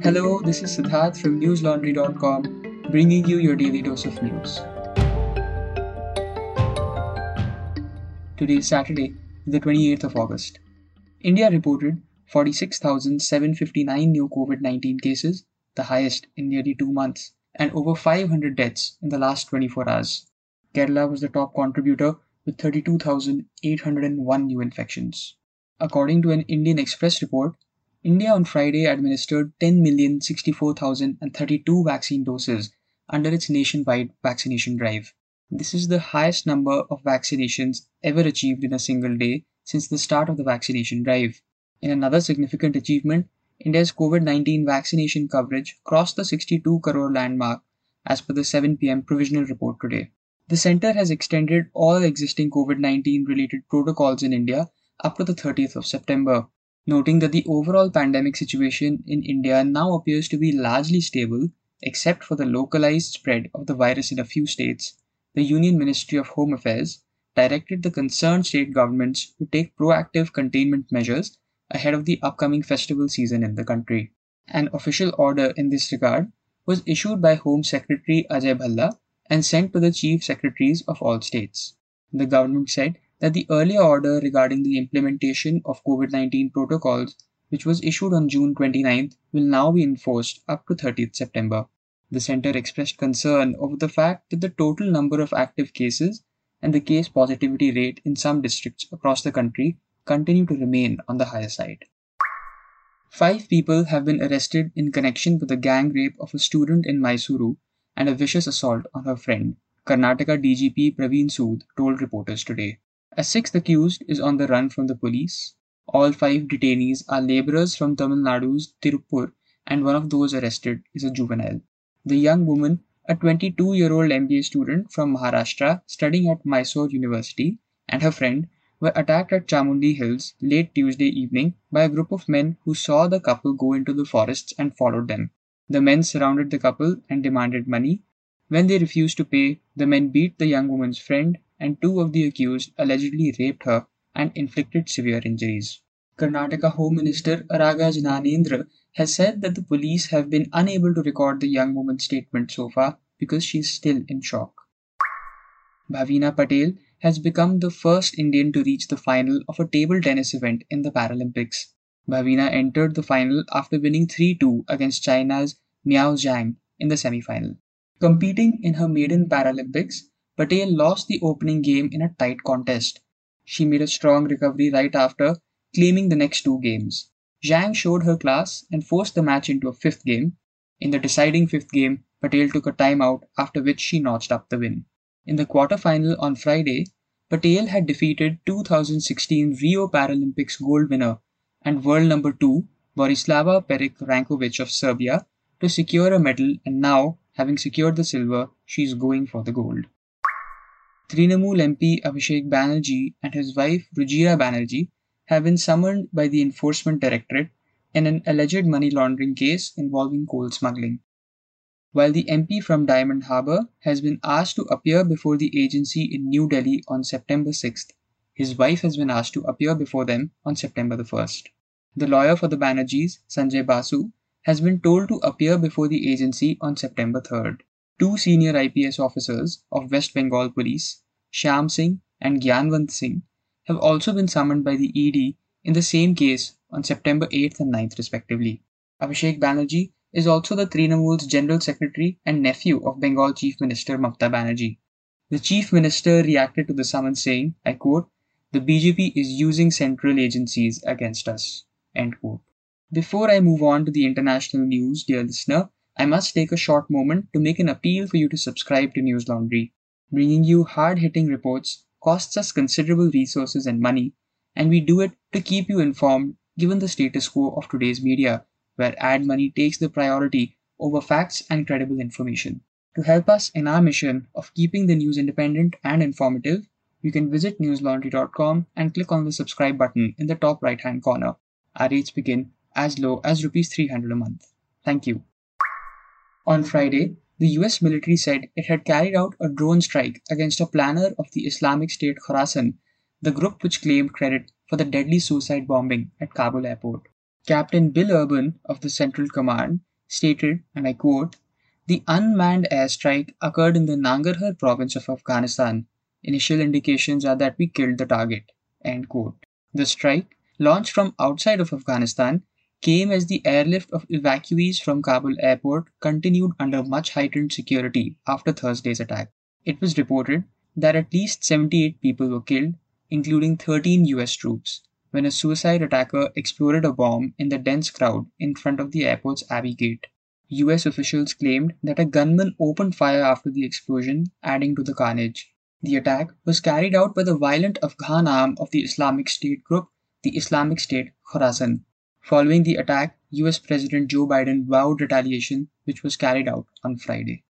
Hello, this is Siddharth from newslaundry.com, bringing you your daily dose of news. Today is Saturday, the 28th of August. India reported 46,759 new COVID 19 cases, the highest in nearly two months, and over 500 deaths in the last 24 hours. Kerala was the top contributor with 32,801 new infections. According to an Indian Express report, India on Friday administered 10,064,032 vaccine doses under its nationwide vaccination drive. This is the highest number of vaccinations ever achieved in a single day since the start of the vaccination drive. In another significant achievement, India's COVID 19 vaccination coverage crossed the 62 crore landmark as per the 7 pm provisional report today. The center has extended all existing COVID 19 related protocols in India up to the 30th of September noting that the overall pandemic situation in India now appears to be largely stable, except for the localized spread of the virus in a few states, the Union Ministry of Home Affairs directed the concerned state governments to take proactive containment measures ahead of the upcoming festival season in the country. An official order in this regard was issued by Home Secretary Ajay Bhalla and sent to the chief secretaries of all states. The government said that the earlier order regarding the implementation of COVID 19 protocols, which was issued on June 29th, will now be enforced up to 30th September. The center expressed concern over the fact that the total number of active cases and the case positivity rate in some districts across the country continue to remain on the higher side. Five people have been arrested in connection with the gang rape of a student in Mysuru and a vicious assault on her friend, Karnataka DGP Praveen Sood told reporters today. A sixth accused is on the run from the police. All five detainees are laborers from Tamil Nadu's Tirupur, and one of those arrested is a juvenile. The young woman, a 22 year old MBA student from Maharashtra studying at Mysore University, and her friend were attacked at Chamundi Hills late Tuesday evening by a group of men who saw the couple go into the forests and followed them. The men surrounded the couple and demanded money. When they refused to pay, the men beat the young woman's friend and two of the accused allegedly raped her and inflicted severe injuries. Karnataka Home Minister Araga Jnanendra has said that the police have been unable to record the young woman's statement so far because she is still in shock. Bhavina Patel has become the first Indian to reach the final of a table tennis event in the Paralympics. Bhavina entered the final after winning 3 2 against China's Miao Zhang in the semi final. Competing in her maiden Paralympics, Patel lost the opening game in a tight contest. She made a strong recovery right after, claiming the next two games. Zhang showed her class and forced the match into a fifth game. In the deciding fifth game, Patel took a timeout, after which she notched up the win. In the quarterfinal on Friday, Patel had defeated 2016 Rio Paralympics gold winner and world number 2 Borislava Peric Rankovic of Serbia to secure a medal and now, having secured the silver, she is going for the gold. Trinamool MP Abhishek Banerjee and his wife Rujira Banerjee have been summoned by the Enforcement Directorate in an alleged money laundering case involving coal smuggling. While the MP from Diamond Harbour has been asked to appear before the agency in New Delhi on September 6th, his wife has been asked to appear before them on September the 1st. The lawyer for the Banerjees, Sanjay Basu, has been told to appear before the agency on September 3rd. Two senior IPS officers of West Bengal Police, Shyam Singh and Gyanwant Singh, have also been summoned by the ED in the same case on September 8th and 9th, respectively. Abhishek Banerjee is also the Trinamool's General Secretary and nephew of Bengal Chief Minister Mamata Banerjee. The Chief Minister reacted to the summons saying, I quote, the BJP is using central agencies against us. End quote. Before I move on to the international news, dear listener, I must take a short moment to make an appeal for you to subscribe to News Laundry. Bringing you hard hitting reports costs us considerable resources and money, and we do it to keep you informed given the status quo of today's media, where ad money takes the priority over facts and credible information. To help us in our mission of keeping the news independent and informative, you can visit newslaundry.com and click on the subscribe button in the top right hand corner. Our rates begin as low as rupees 300 a month. Thank you. On Friday, the US military said it had carried out a drone strike against a planner of the Islamic State Khorasan, the group which claimed credit for the deadly suicide bombing at Kabul airport. Captain Bill Urban of the Central Command stated, and I quote, the unmanned airstrike occurred in the Nangarhar province of Afghanistan. Initial indications are that we killed the target. End quote. The strike, launched from outside of Afghanistan, came as the airlift of evacuees from Kabul airport continued under much heightened security after Thursday's attack. It was reported that at least 78 people were killed, including 13 US troops, when a suicide attacker exploded a bomb in the dense crowd in front of the airport's Abbey Gate. US officials claimed that a gunman opened fire after the explosion, adding to the carnage. The attack was carried out by the violent Afghan arm of the Islamic State group, the Islamic State Khorasan. Following the attack, US President Joe Biden vowed retaliation, which was carried out on Friday.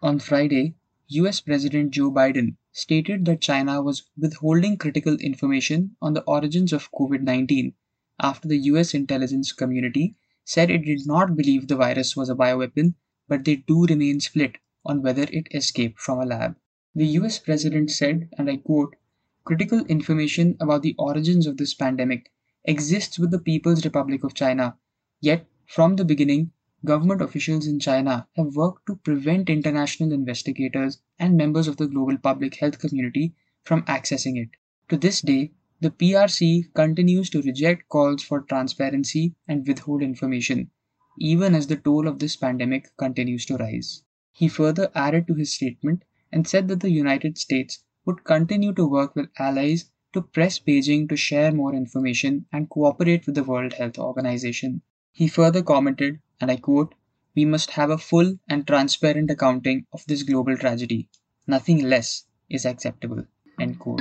On Friday, US President Joe Biden stated that China was withholding critical information on the origins of COVID 19 after the US intelligence community said it did not believe the virus was a bioweapon, but they do remain split on whether it escaped from a lab. The US president said, and I quote, critical information about the origins of this pandemic exists with the People's Republic of China. Yet, from the beginning, government officials in China have worked to prevent international investigators and members of the global public health community from accessing it. To this day, the PRC continues to reject calls for transparency and withhold information, even as the toll of this pandemic continues to rise. He further added to his statement and said that the United States would continue to work with allies to press Beijing to share more information and cooperate with the World Health Organization. He further commented, and I quote, We must have a full and transparent accounting of this global tragedy. Nothing less is acceptable. End quote.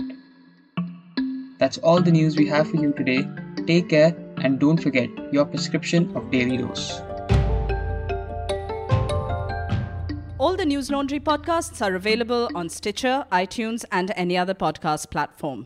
That's all the news we have for you today. Take care and don't forget your prescription of Daily Dose. All the News Laundry podcasts are available on Stitcher, iTunes, and any other podcast platform.